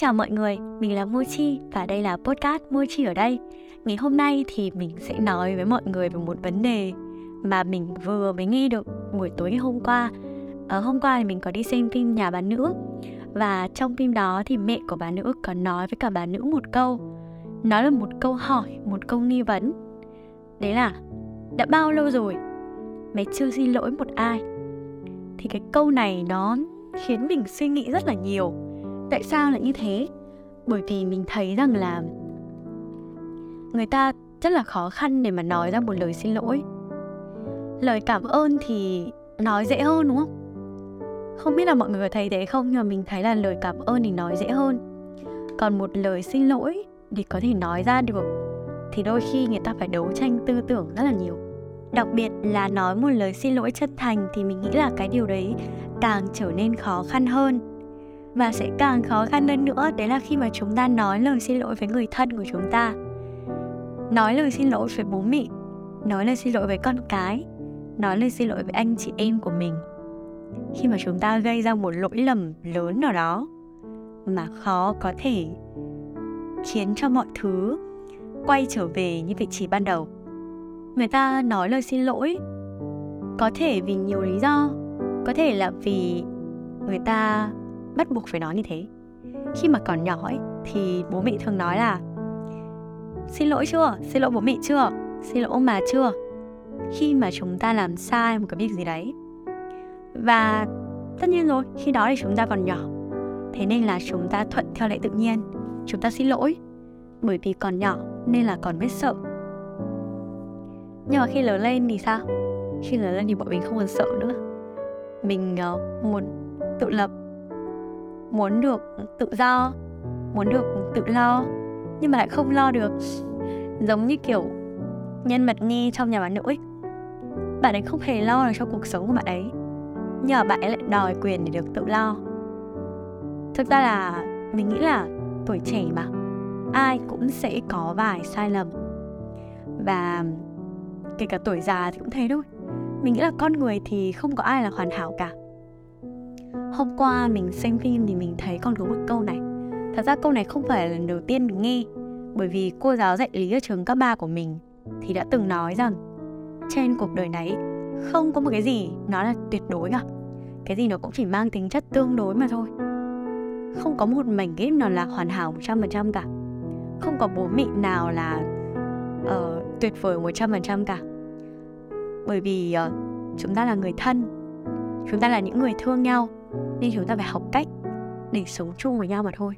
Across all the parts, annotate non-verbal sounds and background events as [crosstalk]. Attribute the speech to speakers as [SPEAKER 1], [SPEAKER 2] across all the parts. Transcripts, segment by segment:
[SPEAKER 1] chào mọi người, mình là Mochi và đây là podcast Mochi ở đây. Ngày hôm nay thì mình sẽ nói với mọi người về một vấn đề mà mình vừa mới nghe được buổi tối hôm qua. Ở hôm qua thì mình có đi xem phim Nhà bà nữ và trong phim đó thì mẹ của bà nữ có nói với cả bà nữ một câu. Nó là một câu hỏi, một câu nghi vấn. Đấy là đã bao lâu rồi mẹ chưa xin lỗi một ai? Thì cái câu này nó khiến mình suy nghĩ rất là nhiều tại sao lại như thế? Bởi vì mình thấy rằng là người ta rất là khó khăn để mà nói ra một lời xin lỗi. Lời cảm ơn thì nói dễ hơn, đúng không? Không biết là mọi người có thấy thế không, nhưng mà mình thấy là lời cảm ơn thì nói dễ hơn. Còn một lời xin lỗi thì có thể nói ra được. Thì đôi khi người ta phải đấu tranh tư tưởng rất là nhiều. Đặc biệt là nói một lời xin lỗi chân thành thì mình nghĩ là cái điều đấy càng trở nên khó khăn hơn và sẽ càng khó khăn hơn nữa, đấy là khi mà chúng ta nói lời xin lỗi với người thân của chúng ta. Nói lời xin lỗi với bố mẹ, nói lời xin lỗi với con cái, nói lời xin lỗi với anh chị em của mình. Khi mà chúng ta gây ra một lỗi lầm lớn nào đó mà khó có thể khiến cho mọi thứ quay trở về như vị trí ban đầu. Người ta nói lời xin lỗi có thể vì nhiều lý do, có thể là vì người ta bắt buộc phải nói như thế. Khi mà còn nhỏ ấy thì bố mẹ thường nói là xin lỗi chưa? Xin lỗi bố mẹ chưa? Xin lỗi ông bà chưa? Khi mà chúng ta làm sai một cái việc gì đấy. Và tất nhiên rồi khi đó thì chúng ta còn nhỏ. Thế nên là chúng ta thuận theo lệ tự nhiên. Chúng ta xin lỗi. Bởi vì còn nhỏ nên là còn biết sợ. Nhưng mà khi lớn lên thì sao? Khi lớn lên thì bọn mình không còn sợ nữa. Mình uh, muốn tự lập muốn được tự do, muốn được tự lo, nhưng mà lại không lo được. Giống như kiểu nhân vật nhi trong nhà bà nữ ấy. Bạn ấy không hề lo được cho cuộc sống của bạn ấy, nhưng mà bạn ấy lại đòi quyền để được tự lo. Thực ra là mình nghĩ là tuổi trẻ mà, ai cũng sẽ có vài sai lầm. Và kể cả tuổi già thì cũng thế thôi. Mình nghĩ là con người thì không có ai là hoàn hảo cả hôm qua mình xem phim thì mình thấy còn có một câu này. Thật ra câu này không phải là lần đầu tiên mình nghe bởi vì cô giáo dạy lý ở trường cấp 3 của mình thì đã từng nói rằng trên cuộc đời này không có một cái gì nó là tuyệt đối cả. Cái gì nó cũng chỉ mang tính chất tương đối mà thôi. Không có một mảnh ghép nào là hoàn hảo 100% cả. Không có bố mẹ nào là uh, tuyệt vời 100% cả. Bởi vì uh, chúng ta là người thân chúng ta là những người thương nhau nên chúng ta phải học cách để sống chung với nhau mà thôi.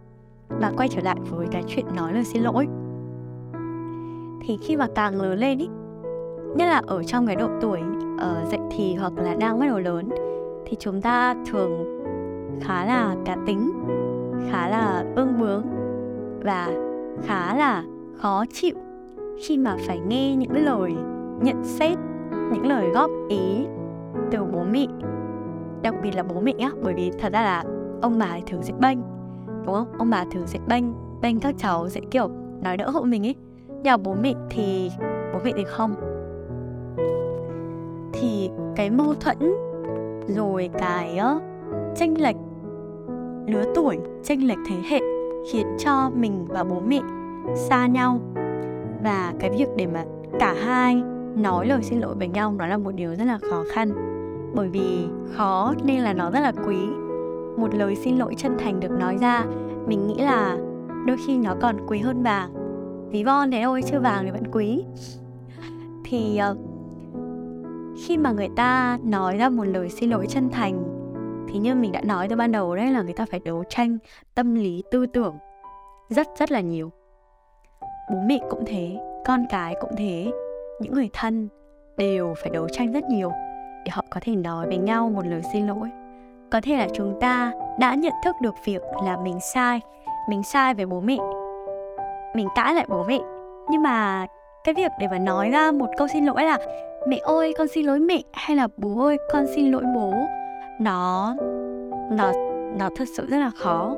[SPEAKER 1] Và quay trở lại với cái chuyện nói lời xin lỗi. Thì khi mà càng lớn lên ý, nhất là ở trong cái độ tuổi ở dậy thì hoặc là đang bắt đầu lớn, thì chúng ta thường khá là cá tính, khá là ương bướng và khá là khó chịu khi mà phải nghe những lời nhận xét, những lời góp ý từ bố mẹ đặc biệt là bố mẹ á bởi vì thật ra là ông bà thường sẽ bênh đúng không? Ông bà thường sẽ bênh bênh các cháu sẽ kiểu nói đỡ hộ mình ấy. Nhà bố mẹ thì bố mẹ thì không. Thì cái mâu thuẫn rồi cái uh, tranh lệch lứa tuổi tranh lệch thế hệ khiến cho mình và bố mẹ xa nhau. Và cái việc để mà cả hai nói lời xin lỗi với nhau nó là một điều rất là khó khăn bởi vì khó nên là nó rất là quý. Một lời xin lỗi chân thành được nói ra mình nghĩ là đôi khi nó còn quý hơn vàng. Ví von thế thôi chứ vàng thì vẫn quý. [laughs] Thì uh, khi mà người ta nói ra một lời xin lỗi chân thành thì như mình đã nói từ ban đầu đấy là người ta phải đấu tranh tâm lý tư tưởng rất rất là nhiều. Bố mẹ cũng thế con cái cũng thế những người thân đều phải đấu tranh rất nhiều để họ có thể nói với nhau một lời xin lỗi. Có thể là chúng ta đã nhận thức được việc là mình sai mình sai với bố mẹ. Mình cãi lại bố mẹ. Nhưng mà cái việc để mà nói ra một câu xin lỗi là, mẹ ơi, con xin lỗi mẹ, hay là, bố ơi, con xin lỗi bố, nó nó nó thật sự rất là khó.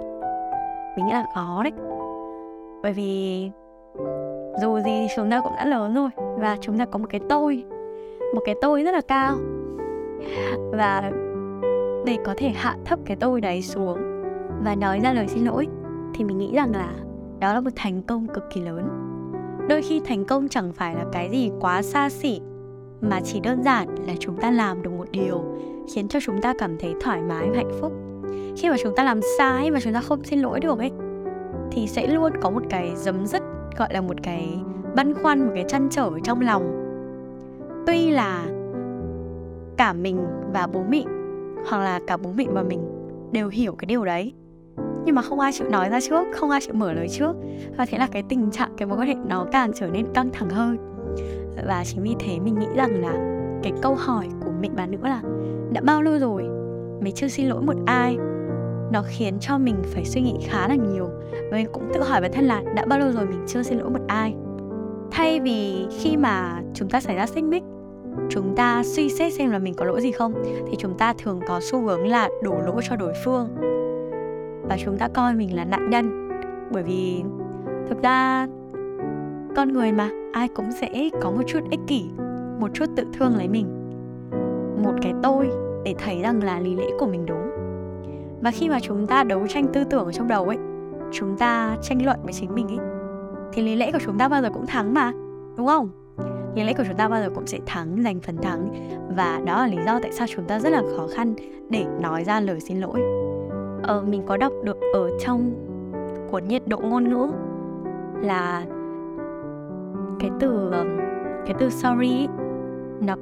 [SPEAKER 1] Mình nghĩ là khó đấy. Bởi vì dù gì thì chúng ta cũng đã lớn rồi và chúng ta có một cái tôi. Một cái tôi rất là cao và để có thể hạ thấp cái tôi đấy xuống và nói ra lời xin lỗi, thì mình nghĩ rằng là đó là một thành công cực kỳ lớn. Đôi khi thành công chẳng phải là cái gì quá xa xỉ, mà chỉ đơn giản là chúng ta làm được một điều khiến cho chúng ta cảm thấy thoải mái và hạnh phúc. Khi mà chúng ta làm sai và chúng ta không xin lỗi được ấy, thì sẽ luôn có một cái dấm dứt, gọi là một cái băn khoăn, một cái chăn trở trong lòng. Tuy là cả mình và bố mẹ hoặc là cả bố mẹ và mình đều hiểu cái điều đấy. Nhưng mà không ai chịu nói ra trước, không ai chịu mở lời trước. Và thế là cái tình trạng, cái mối quan hệ nó càng trở nên căng thẳng hơn. Và chính vì thế mình nghĩ rằng là cái câu hỏi của mẹ bà nữa là, đã bao lâu rồi mày chưa xin lỗi một ai? Nó khiến cho mình phải suy nghĩ khá là nhiều. Và mình cũng tự hỏi bản thân là, đã bao lâu rồi mình chưa xin lỗi một ai? Thay vì khi mà chúng ta xảy ra xích mích chúng ta suy xét xem là mình có lỗi gì không, thì chúng ta thường có xu hướng là đổ lỗi cho đối phương. Và chúng ta coi mình là nạn nhân. Bởi vì thực ra, con người mà, ai cũng sẽ có một chút ích kỷ, một chút tự thương lấy mình. Một cái tôi để thấy rằng là lý lẽ của mình đúng. Và khi mà chúng ta đấu tranh tư tưởng ở trong đầu ấy, chúng ta tranh luận với chính mình ấy, thì lý lẽ của chúng ta bao giờ cũng thắng mà, đúng không? Lý lẽ của chúng ta bao giờ cũng sẽ thắng giành phần thắng. Và đó là lý do tại sao chúng ta rất là khó khăn để nói ra lời xin lỗi. Ờ, mình có đọc được ở trong cuốn nhiệt độ ngôn ngữ là cái từ um, cái từ sorry nó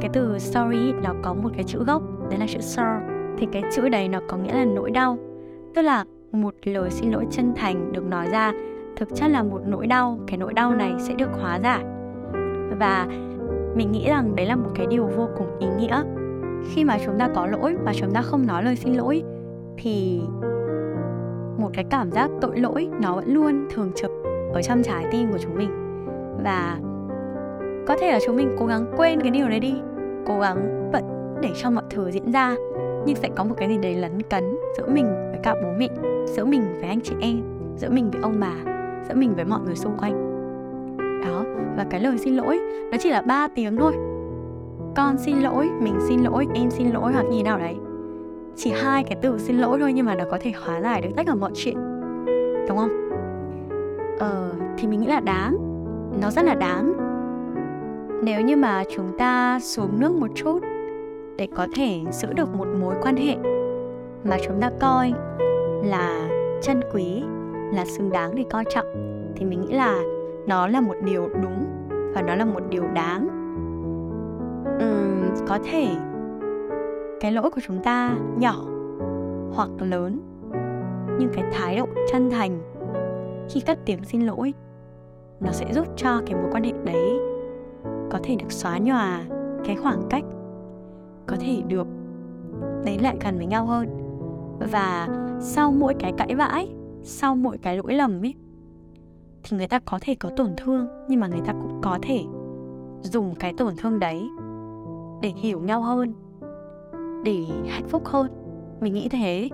[SPEAKER 1] cái từ sorry nó có một cái chữ gốc đấy là chữ sorrow thì cái chữ đấy nó có nghĩa là nỗi đau. Tức là một lời xin lỗi chân thành được nói ra thực chất là một nỗi đau. Cái nỗi đau này sẽ được hóa giải và mình nghĩ rằng đấy là một cái điều vô cùng ý nghĩa. Khi mà chúng ta có lỗi và chúng ta không nói lời xin lỗi, thì một cái cảm giác tội lỗi nó vẫn luôn thường trực ở trong trái tim của chúng mình. Và có thể là chúng mình cố gắng quên cái điều đấy đi, cố gắng vẫn để cho mọi thứ diễn ra. Nhưng sẽ có một cái gì đấy lấn cấn giữa mình với cả bố mẹ, giữa mình với anh chị em, giữa mình với ông bà, giữa mình với mọi người xung quanh đó, và cái lời xin lỗi, nó chỉ là ba tiếng thôi. Con xin lỗi, mình xin lỗi, em xin lỗi hoặc gì nào đấy. Chỉ hai cái từ xin lỗi thôi nhưng mà nó có thể hóa giải được tất cả mọi chuyện. Đúng không? Ờ thì mình nghĩ là đáng. Nó rất là đáng. Nếu như mà chúng ta xuống nước một chút để có thể giữ được một mối quan hệ mà chúng ta coi là chân quý, là xứng đáng để coi trọng, thì mình nghĩ là nó là một điều đúng và nó là một điều đáng. Uhm, có thể cái lỗi của chúng ta nhỏ hoặc lớn nhưng cái thái độ chân thành khi cất tiếng xin lỗi nó sẽ giúp cho cái mối quan hệ đấy có thể được xóa nhòa cái khoảng cách có thể được đến lại gần với nhau hơn. Và sau mỗi cái cãi vãi sau mỗi cái lỗi lầm ấy thì người ta có thể có tổn thương, nhưng mà người ta cũng có thể dùng cái tổn thương đấy để hiểu nhau hơn, để hạnh phúc hơn. Mình nghĩ thế.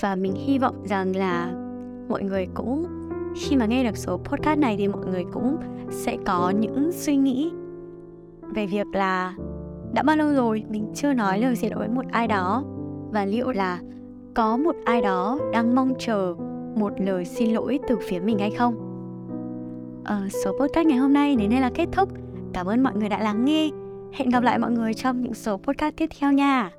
[SPEAKER 1] Và mình hy vọng rằng là mọi người cũng, khi mà nghe được số podcast này thì mọi người cũng sẽ có những suy nghĩ về việc là đã bao lâu rồi mình chưa nói lời xin lỗi với một ai đó? Và liệu là có một ai đó đang mong chờ một lời xin lỗi từ phía mình hay không? Uh, số podcast ngày hôm nay đến đây là kết thúc. Cảm ơn mọi người đã lắng nghe. Hẹn gặp lại mọi người trong những số podcast tiếp theo nha.